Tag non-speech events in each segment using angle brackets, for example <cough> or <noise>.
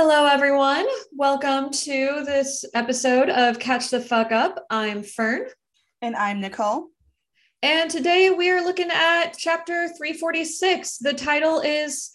Hello, everyone. Welcome to this episode of Catch the Fuck Up. I'm Fern. And I'm Nicole. And today we are looking at chapter 346. The title is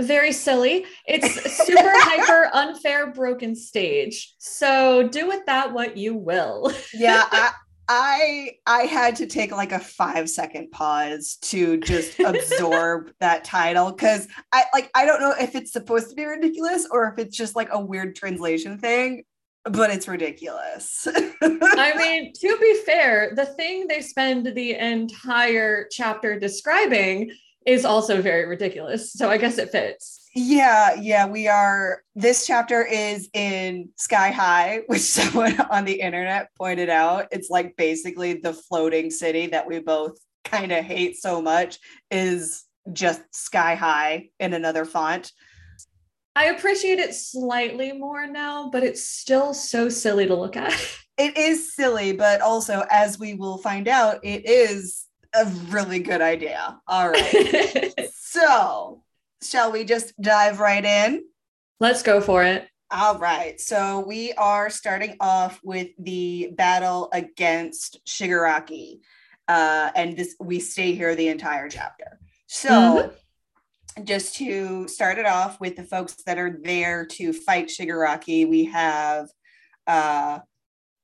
very silly. It's <laughs> super hyper unfair broken stage. So do with that what you will. yeah, I, I I had to take like a five second pause to just absorb <laughs> that title because I like I don't know if it's supposed to be ridiculous or if it's just like a weird translation thing, but it's ridiculous. I <laughs> mean, to be fair, the thing they spend the entire chapter describing is also very ridiculous. So I guess it fits. Yeah, yeah, we are. This chapter is in Sky High, <laughs> which someone on the internet pointed out. It's like basically the floating city that we both kind of hate so much is just Sky High in another font. I appreciate it slightly more now, but it's still so silly to look at. <laughs> It is silly, but also, as we will find out, it is a really good idea. All right. <laughs> so, shall we just dive right in? Let's go for it. All right. So we are starting off with the battle against Shigaraki. Uh, and this we stay here the entire chapter. So mm-hmm. just to start it off with the folks that are there to fight Shigaraki, we have uh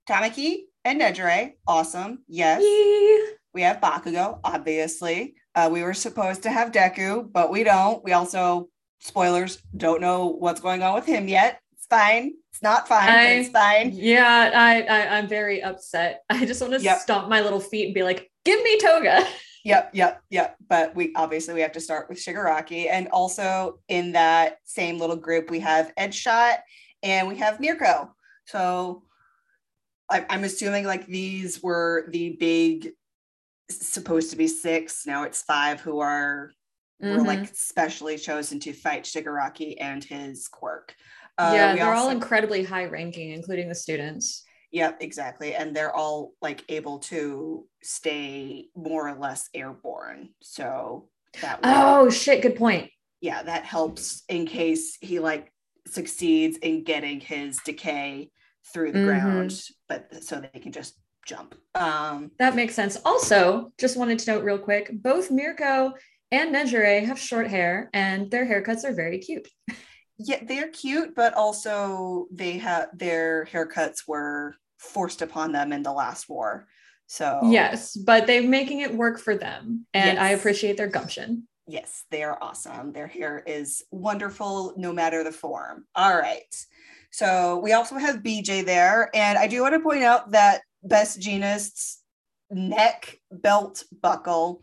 Tamaki and Nejire. Awesome. Yes. Yee. We have Bakugo, obviously. Uh, we were supposed to have Deku, but we don't. We also, spoilers, don't know what's going on with him yet. It's fine. It's not fine. I, it's fine. Yeah, I, I am very upset. <laughs> I just want to yep. stomp my little feet and be like, "Give me Toga." <laughs> Yep, yep, yep. But we obviously we have to start with Shigaraki, and also in that same little group we have Edgeshot and we have Mirko. So I, I'm assuming like these were the big supposed to be six. Now it's five who are mm-hmm. were like specially chosen to fight Shigaraki and his quirk. Uh, yeah, they're also, all incredibly high ranking, including the students. Yep, exactly. And they're all like able to stay more or less airborne. So that way, Oh shit, good point. Yeah, that helps in case he like succeeds in getting his decay through the mm-hmm. ground, but so they can just jump. Um, that makes sense. Also, just wanted to note real quick both Mirko and Nejire have short hair and their haircuts are very cute. Yeah, they're cute, but also they have their haircuts were forced upon them in the last war. So, yes, but they're making it work for them. And yes. I appreciate their gumption. Yes, they are awesome. Their hair is wonderful no matter the form. All right. So we also have BJ there. And I do want to point out that Best Jeanist's neck belt buckle.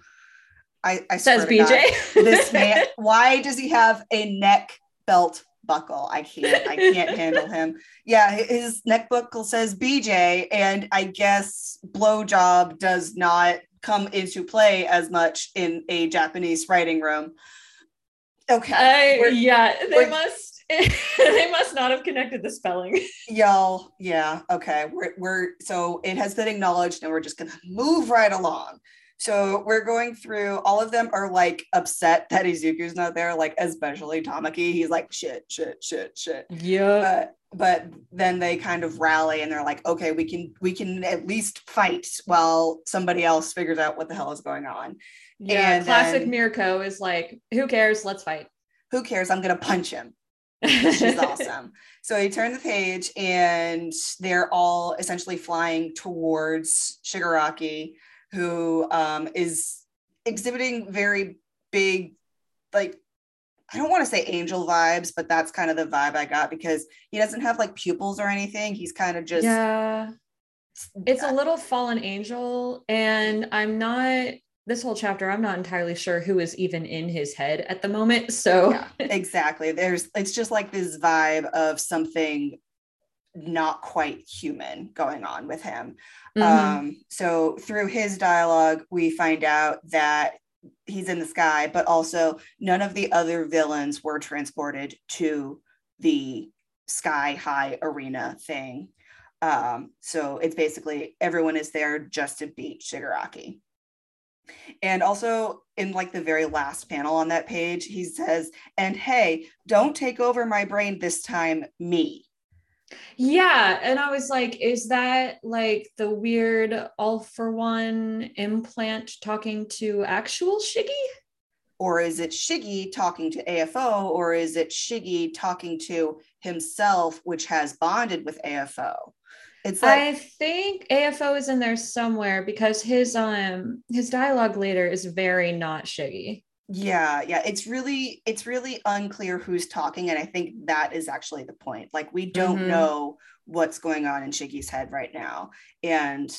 I, I says BJ. God, this <laughs> man, why does he have a neck belt buckle? I can't, I can't <laughs> handle him. Yeah, his neck buckle says BJ, and I guess blowjob does not come into play as much in a Japanese writing room. Okay. Uh, yeah, they must <laughs> they must not have connected the spelling. Y'all, yeah, okay. We're, we're so it has been acknowledged, and we're just gonna move right along. So we're going through all of them are like upset <laughs> that Izuku's not there, like especially Tamaki. He's like shit, shit, shit, shit. Yeah. Uh, but, but then they kind of rally and they're like, okay, we can we can at least fight while somebody else figures out what the hell is going on. Yeah, and classic then, Mirko is like, who cares? Let's fight. Who cares? I'm gonna punch him. She's <laughs> awesome. So he turned the page and they're all essentially flying towards Shigaraki, who um, is exhibiting very big, like, I don't want to say angel vibes, but that's kind of the vibe I got because he doesn't have like pupils or anything. He's kind of just. Yeah. It's a little fallen angel. And I'm not this whole chapter i'm not entirely sure who is even in his head at the moment so yeah, <laughs> exactly. There's it's just like this vibe of something not quite human going on with him. Mm-hmm. um, so through his dialogue we find out that he's in the sky but also none of the other villains were transported to the sky high arena thing. Um, so it's basically everyone is there just to beat shigaraki And also in like the very last panel on that page, he says, and hey, don't take over my brain this time, me. Yeah. And I was like, is that like the weird all for one implant talking to actual Shiggy? Or is it Shiggy talking to AFO? Or is it Shiggy talking to himself, which has bonded with AFO? It's like I think AFO is in there somewhere because his um his dialogue later is very not Shiggy. Yeah, yeah, it's really it's really unclear who's talking and I think that is actually the point. Like we don't mm-hmm. know what's going on in Shiggy's head right now and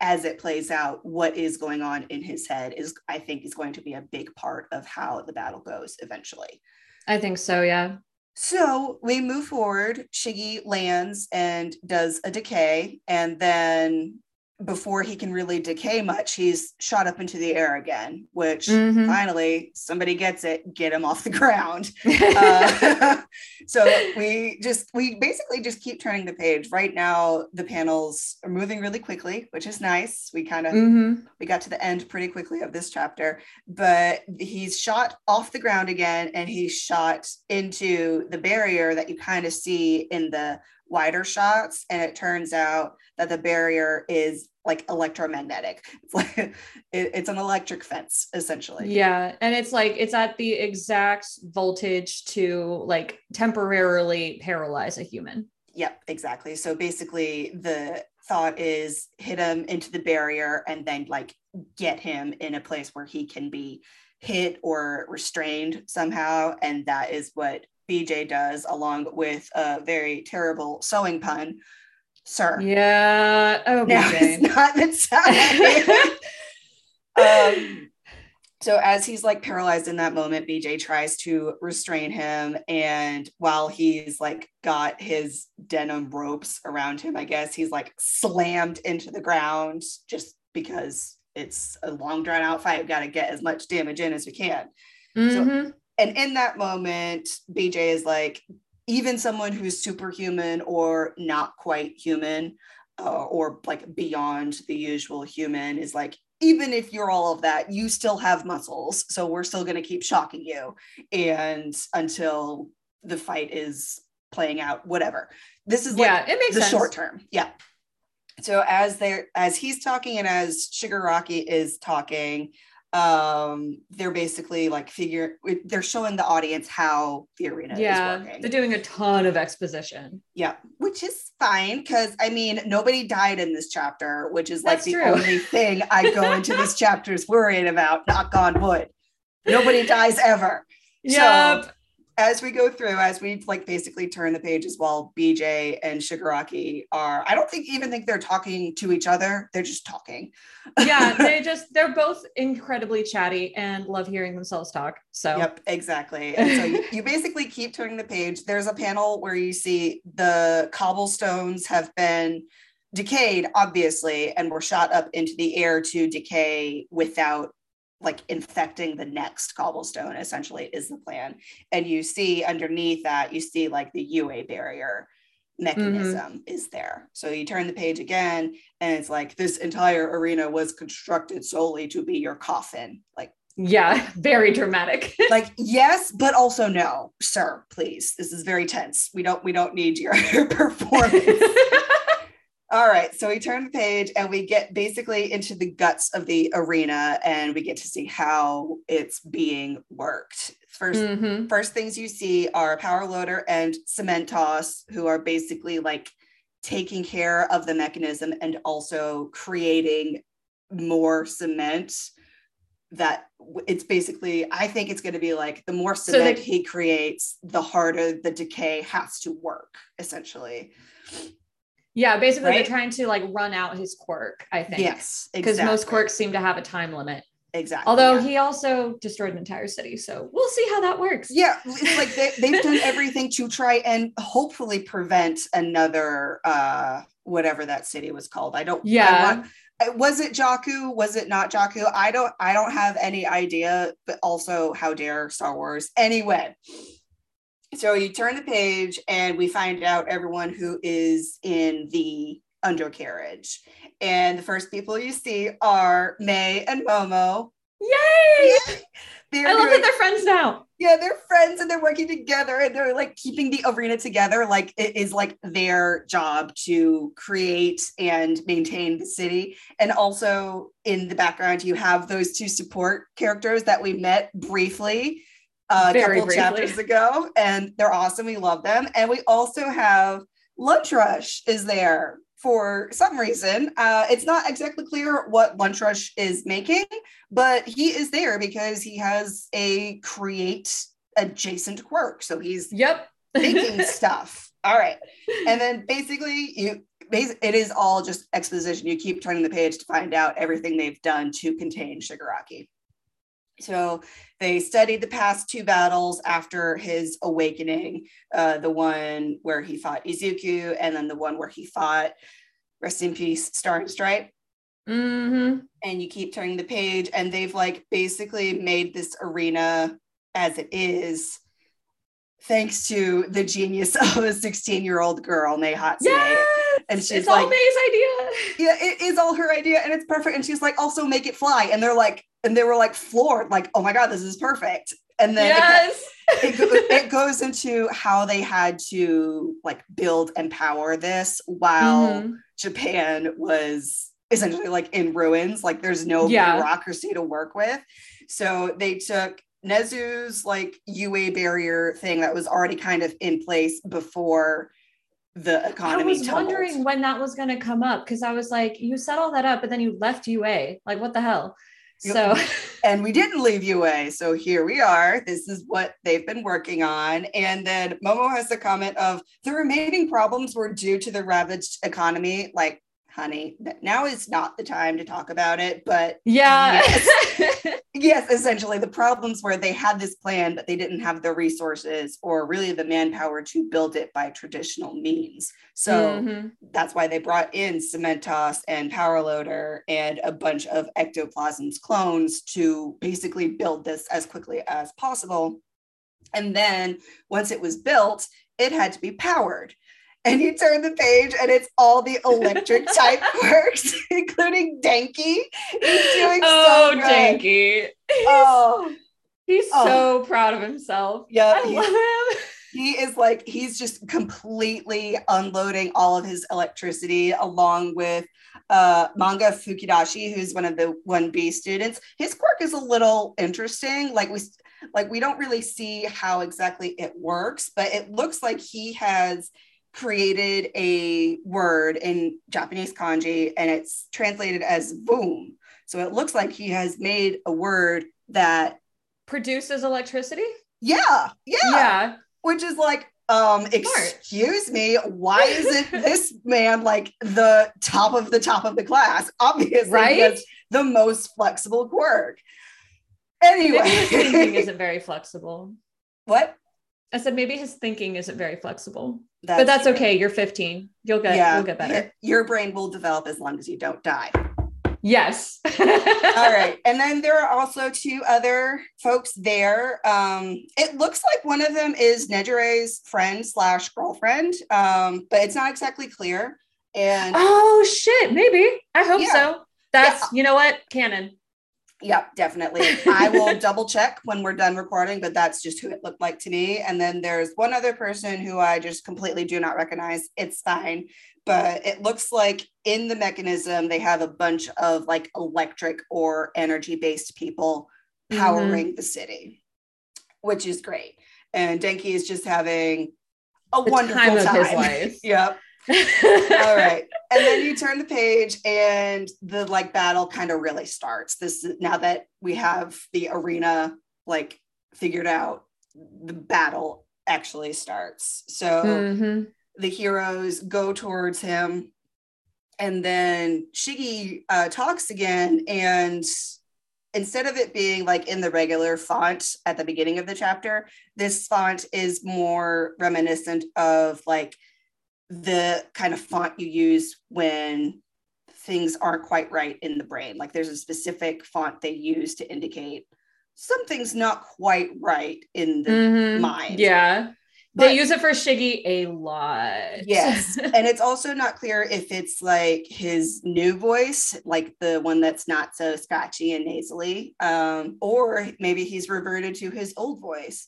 as it plays out what is going on in his head is I think is going to be a big part of how the battle goes eventually. I think so, yeah. So we move forward. Shiggy lands and does a decay, and then before he can really decay much, he's shot up into the air again, which mm-hmm. finally somebody gets it, get him off the ground. <laughs> uh, <laughs> so we just, we basically just keep turning the page. Right now, the panels are moving really quickly, which is nice. We kind of, mm-hmm. we got to the end pretty quickly of this chapter, but he's shot off the ground again and he's shot into the barrier that you kind of see in the wider shots and it turns out that the barrier is like electromagnetic. It's like <laughs> it, it's an electric fence essentially. Yeah and it's like it's at the exact voltage to like temporarily paralyze a human. Yep exactly. So basically the thought is hit him into the barrier and then like get him in a place where he can be hit or restrained somehow and that is what BJ does, along with a very terrible sewing pun. Sir. Yeah. Oh, now <laughs> BJ. not the time. <laughs> um, so as he's like paralyzed in that moment, BJ tries to restrain him. And while he's like got his denim ropes around him, I guess he's like slammed into the ground just because it's a long drawn out fight. We've got to get as much damage in as we can. Mm-hmm. So and in that moment, BJ is like, even someone who's superhuman or not quite human, uh, or like beyond the usual human, is like, even if you're all of that, you still have muscles. So we're still going to keep shocking you. And until the fight is playing out, whatever. This is like yeah, it makes the sense. short term. Yeah. So as they're as he's talking and as Shigaraki is talking, um they're basically like figure they're showing the audience how the arena yeah, is working. They're doing a ton of exposition. Yeah, which is fine because I mean nobody died in this chapter, which is like That's the true. only <laughs> thing I go into this chapters worrying about, knock on wood. Nobody dies ever. Yep. So as we go through, as we like basically turn the pages while BJ and Shigaraki are, I don't think even think they're talking to each other. They're just talking. yeah, <laughs> they just they're both incredibly chatty and love hearing themselves talk. So Yep, exactly. And so you, you basically keep turning the page. There's a panel where you see the cobblestones have been decayed, obviously, and were shot up into the air to decay without like infecting the next cobblestone essentially is the plan. And you see underneath that you see like the ua barrier mechanism mm-hmm. is there. So you turn the page again and it's like this entire arena was constructed solely to be your coffin. Like yeah <laughs> very dramatic. <laughs> Like yes but also no sir please. This is very tense. We don't we don't need your <laughs> performance all right, so we turn the page and we get basically into the guts of the arena and we get to see how it's being worked. 1st mm-hmm. first things you see are Power Loader and Cementoss, who are basically like taking care of the mechanism and also creating more cement that it's basically i think it's going to be like the more cement so he creates the harder the decay has to work essentially yeah, basically right? they're trying to like run out his quirk, I think. Yes. Because exactly. most quirks seem to have a time limit. Exactly. Although yeah. he also destroyed an entire city. So we'll see how that works. Yeah. It's like they, they've done <laughs> everything to try and hopefully prevent another uh whatever that city was called. I don't yeah. I want, was it Jakku? Was it not Jakku? I don't I don't have any idea, but also how dare Star Wars. Anyway, so you turn the page and we find out everyone who is in the undercarriage. And the first people you see are Mei and Momo. Yay! They're I love that they're friends now. yeah, they're friends and they're working together and they're like keeping the arena together. Like it is like their job to create and maintain the city. And also in the background, you have those two support characters that we met briefly a Very couple briefly. chapters ago, and they're awesome. We love them. And we also have Lunch Rush is there for some reason. Uh, it's not exactly clear what Lunch Rush is making, but he is there because he has a create adjacent quirk. So he's Yep. making <laughs> stuff. All right. And then basically you it is all just exposition. You keep turning the page to find out everything they've done to contain Shigaraki. So they studied the past two battles after his awakening, uh, the one where he fought Izuku, and then the one where he fought, rest in peace, Star and Stripe. Hmm and you keep turning the page and they've like basically made this arena as it is thanks to the genius <laughs> of a 16 year old girl named Hatsume. And she's it's all like- Mei's idea. Yeah, it is all her idea and it's perfect. And she's like, also make it fly. And they're like, and they were like floored, like, oh my God, this is perfect. And then it- yes. it, go- it goes into how they had to like build and power this while Mhm. Japan was essentially like in ruins. Like there's no Yeah. bureaucracy to work with. So they took Nezu's like UA barrier thing that was already kind of in place before the I was tumbled. wondering when that was going to come up because I was like, you set all that up, but then you left UA. Like, what the hell? So, <laughs> and we didn't leave UA. So here we are. This is what they've been working on. And then Momo has the comment of the remaining problems were due to the ravaged economy. Like, honey, now is not the time to talk about it. But yeah. <laughs> yes, essentially the problems were they had this plan, but they didn't have the resources or really the manpower to build it by traditional means. So Mhm. that's why they brought in Cementoss and Power Loader and a bunch of Ectoplasm's clones to basically build this as quickly as possible. And then once it was built, it had to be powered. And you turn the page and it's all the electric <laughs> type quirks, <laughs> including Denki. He's doing oh, so good. Janky. Oh, He's Oh. so proud of himself. yeah. I he- love him. he is like he's just completely unloading all of his electricity along with uh manga fukidashi who's one of the 1b students his quirk is a little interesting like we like we don't really see how exactly it works but it looks like he has created a word in japanese kanji and it's translated as boom so it looks like he has made a word that Produces electricity? yeah yeah Yeah. which is like um excuse me why isn't <laughs> this man like the top of the top of the class obviously Right? the most flexible quirk Maybe his thinking anyway isn't <laughs> very flexible. what I said maybe his thinking isn't very flexible. But that's true. okay. You're 15. You'll get yeah you'll get better. your brain will develop as long as you don't die Yes. <laughs> all right and then there are also two other folks there um it looks like one of them is nejire's friend slash girlfriend um but it's not exactly clear and Oh shit, maybe. I hope Yeah. so. That's you know what? Canon. Yep, definitely. I will <laughs> double check when we're done recording, but that's just who it looked like to me. And then there's one other person who I just completely do not recognize. It's fine. But it looks like in the mechanism, they have a bunch of like electric or energy based people Mm-hmm. powering the city, which is great. And Denki is just having a The wonderful time time. of his life. <laughs> yep. All <laughs> right. And then you turn the page and the like battle kind of really starts. This now that we have the arena like figured out, the battle actually starts. So Mhm. the heroes go towards him and then Shiggy uh, talks again and instead of it being like in the regular font at the beginning of the chapter this font is more reminiscent of like the kind of font you use when things aren't quite right in the brain like there's a specific font they use to indicate something's not quite right in the Mhm. mind. Yeah. they use it for Shiggy a lot. Yes. <laughs> and it's also not clear if it's like his new voice, like the one that's not so scratchy and nasally, um, or maybe he's reverted to his old voice.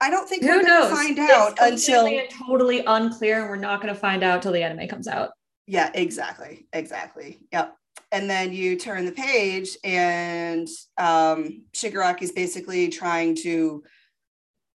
I don't think Who we're knows? to find out It's until. totally unclear, and we're not going to find out till the anime comes out. Yeah, exactly. Exactly. Yep. And then you turn the page, and um, Shigaraki's basically trying to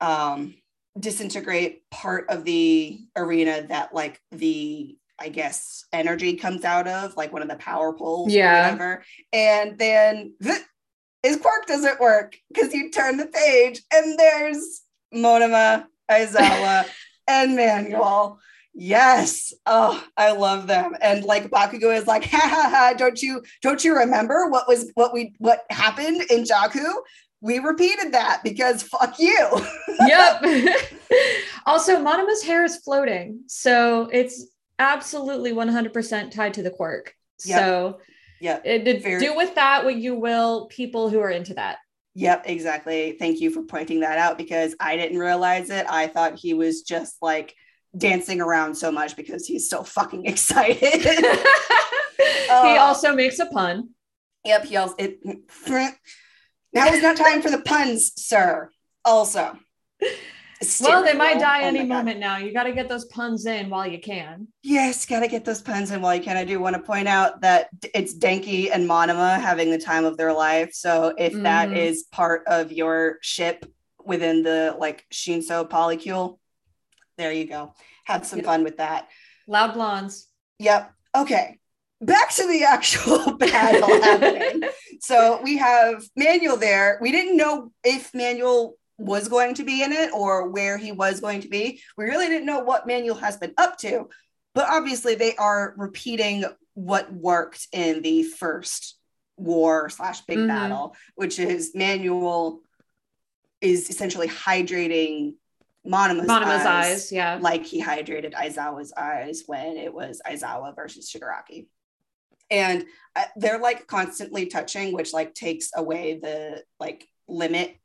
um, disintegrate part of the arena that, like, the I guess energy comes out of, like one of the power poles Yeah. or whatever. And then <laughs> his quirk doesn't work because you turn the page and there's Monoma, Aizawa, and Manual. Yes. Oh, I love them. And like Bakugo is like, ha ha ha, don't you don't you remember what was what we what happened in Jaku? We repeated that because fuck you. <laughs> yep. <laughs> also, Monoma's hair is floating, so it's absolutely 100% tied to the quirk. Yep. So yeah, it, Very- do with that what you will, people who are into that. Yep, exactly. Thank you for pointing that out because I didn't realize it. I thought he was just like dancing around so much because he's so fucking <laughs> excited. <laughs> he Uh, also makes a pun. Yep, he also it. <laughs> Now is not time for the puns, sir. Also. Well, they might die Oh any moment now. You got to get those puns in while you can. Yes, gotta get those puns in while you can. I do want to point out that it's Denki and Monoma having the time of their life. So if that Mhm. is part of your ship within the like Shinso polycule, there you go. Have some Yep. fun with that. Loud blondes. Yep. Okay. Back to the <laughs> actual battle happening. <laughs> So we have Manual there. We didn't know if Manual was going to be in it or where he was going to be. We really didn't know what Manual has been up to, but obviously they are repeating what worked in the first war slash big Mhm. battle, which is Manual is essentially hydrating Monoma's, Monoma's eyes eyes. Yeah. like he hydrated Aizawa's eyes when it was Aizawa versus Shigaraki. And uh, they're like constantly touching, which like takes away the like limit,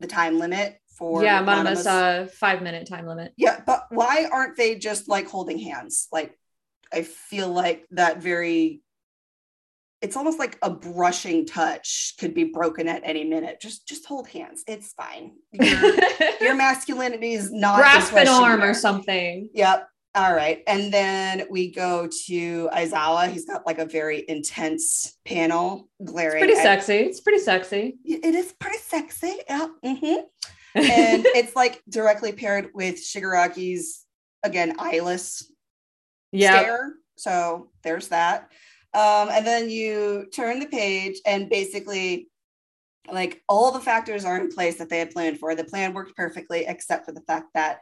the time limit for yeah. Monoma's uh, five minute time limit. yeah, but why aren't they just like holding hands? Like, I feel like that very, it's almost like a brushing touch could be broken at any minute. Just, just hold hands. It's fine. Your, <laughs> your masculinity is not Grasp an arm or something. Yep. All right. And then we go to Aizawa. He's got like a very intense panel glaring. Pretty at- sexy. It's pretty sexy. It is pretty sexy. Yeah. mhm. <laughs> And it's like directly paired with Shigaraki's, again, eyeless yeah. stare. So there's that. Um, and then you turn the page, and basically, like all the factors are in place that they had planned for. The plan worked perfectly, except for the fact that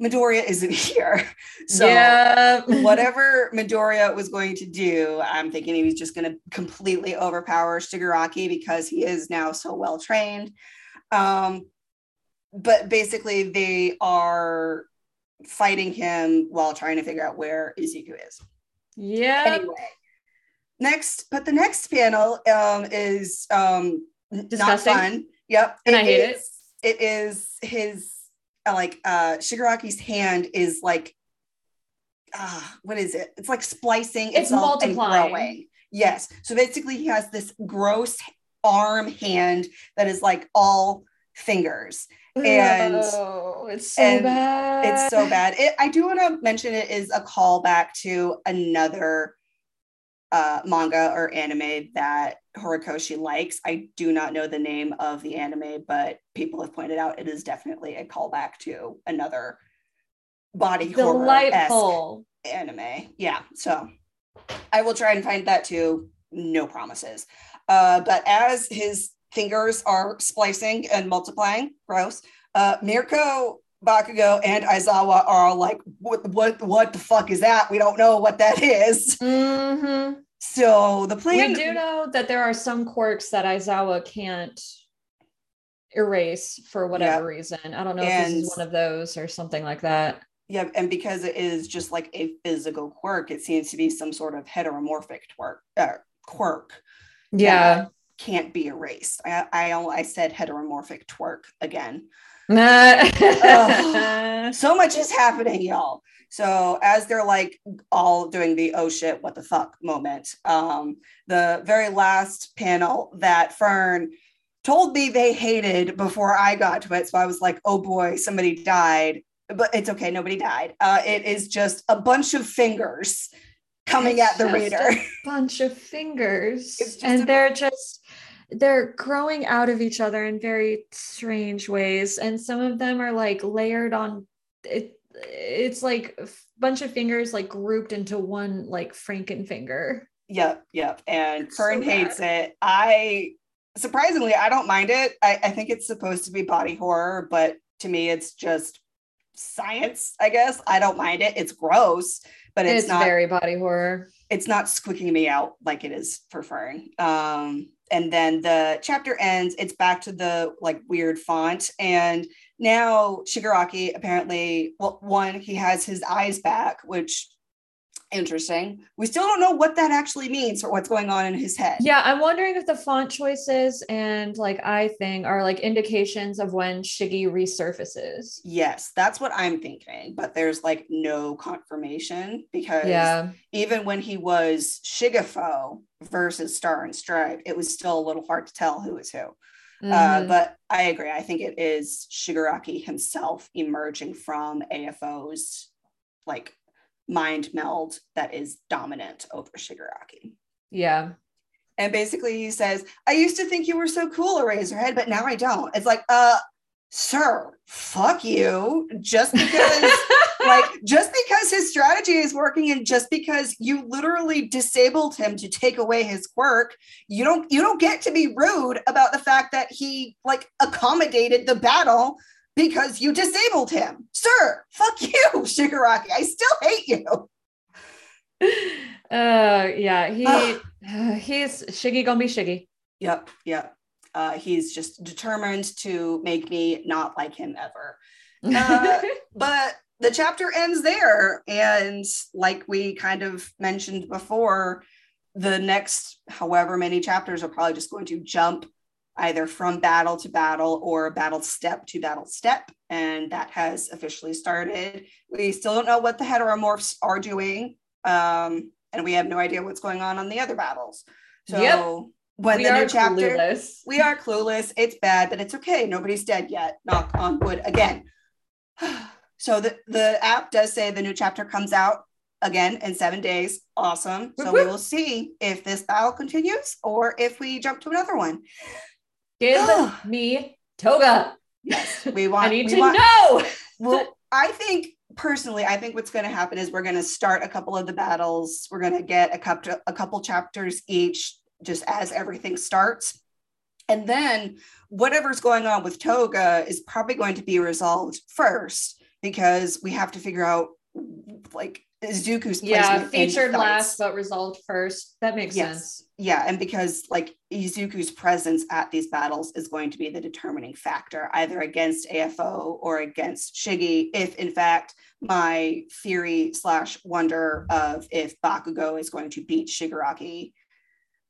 Midoriya isn't <laughs> here. So yeah. <laughs> whatever Midoriya was going to do, I'm thinking he was just going to completely overpower Shigaraki because he is now so well trained. Um, but basically, they are fighting him while trying to figure out where Izuku is. Yeah. Anyway, next, but the next panel um, is um, n- not Disgusting. fun. Yep, And I hate it. is- It is his like uh, Shigaraki's hand is like ah, what is it? It's like splicing It's multiplying. Yes. So basically, he has this gross arm hand that is like all fingers. and- oh, it's so and bad. It's so bad. It, I do want to mention it is a callback to another uh, manga or anime that Horikoshi likes. I do not know the name of the anime, but people have pointed out it is definitely a callback to another body horror Delightful. anime. Yeah, so I will try and find that too. No promises. Uh, but as his fingers are splicing and multiplying, gross. Uh, Mirko, Bakugo, and Aizawa are all like, "What? What? What the fuck is that? We don't know what that is." Mhm. So the plan. We do know that there are some quirks that Aizawa can't erase for whatever reason. I don't know if this is one of those or something like that. Yeah, and because it is just like a physical quirk, it seems to be some sort of heteromorphic quirk. Uh, quirk Yeah. can't be erased. I, I I said heteromorphic twerk again. <laughs> so much is happening, y'all. So as they're like all doing the oh shit, what the fuck moment, um, the very last panel that Fern told me they hated before I got to it. So I was like, oh boy, somebody died. But it's okay, nobody died. Uh, it is just a bunch of fingers coming it's at the reader. <laughs> Bunch of fingers. And they're just they're growing out of each other in very strange ways. And some of them are like layered on it. It's like a bunch of fingers like grouped into one like Franken finger. Yep, yep. And Fern so hates it. I surprisingly, I don't mind it. I, I think it's supposed to be body horror, but to me, it's just science, I guess. I don't mind it. It's gross, but it's, it's not very body horror. It's not squicking me out like it is for Fern. Um, and then the chapter ends, it's back to the like weird font. And now Shigaraki apparently, well, one, he has his eyes back, which interesting. We still don't know what that actually means or what's going on in his head. Yeah, I'm wondering if the font choices and like eye thing are like indications of when Shiggy resurfaces. Yes, that's what I'm thinking, but there's like no confirmation because yeah. even when he was Shigefo versus Star and Stripe, it was still a little hard to tell who is who. Uh, mm-hmm. Uh, but I agree. I think it is Shigaraki himself emerging from AFO's like mind meld that is dominant over Shigaraki. Yeah. And basically he says, I used to think you were so cool, Eraserhead, but now I don't. It's like, uh, sir, fuck you. Just because like <laughs> just because his strategy is working and just because you literally disabled him to take away his quirk, you don't you don't get to be rude about the fact that he like accommodated the battle because you disabled him. Sir, fuck you, <laughs> Shigaraki. I still hate you. Uh yeah, he uh, <sighs> <sighs> he's Shiggy gonna be Shiggy. Yep, yep. Uh, he's just determined to make me not like him ever. <laughs> Uh, but the chapter ends there. And like we kind of mentioned before, the next however many chapters are probably just going to jump either from battle to battle or battle step to battle step. And that has officially started. We still don't know what the heteromorphs are doing. Um, and we have no idea what's going on on the other battles. So yep. When we the new chapter, clueless. we are clueless. It's bad, but it's okay. Nobody's dead yet. Knock on wood again. <sighs> so the, the app does say the new chapter comes out again in seven days. Awesome. So we will see if this battle continues or if we jump to another one. Give <sighs> me toga. Yes, we <laughs> want. I need to want, know. well, <laughs> I think personally, I think what's going to happen is we're going to start a couple of the battles. We're going to get a couple a couple chapters each, just as everything starts, and then whatever's going on with Toga is probably going to be resolved first because we have to figure out like Izuku's yeah featured last but resolved first. That makes yes. sense. Yeah, and because like Izuku's presence at these battles is going to be the determining factor, either against AFO or against Shiggy. If in fact my theory slash wonder of if Bakugo is going to beat Shigaraki,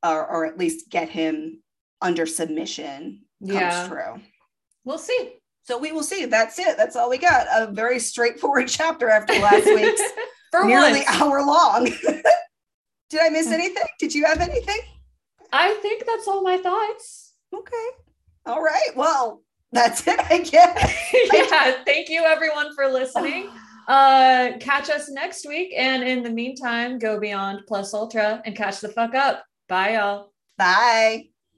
or, or at least get him under submission, comes yeah. true. We'll see. So we will see. That's it. That's all we got. A very straightforward <laughs> chapter after last week's <laughs> For nearly once. hour long. <laughs> Did I miss anything? Did you have anything? I think that's all my thoughts. Okay. All right. Well, that's it, I guess. yeah. Thank you everyone for listening. Uh catch us next week. And in the meantime, go beyond plus ultra and catch the fuck up. Bye y'all. Bye.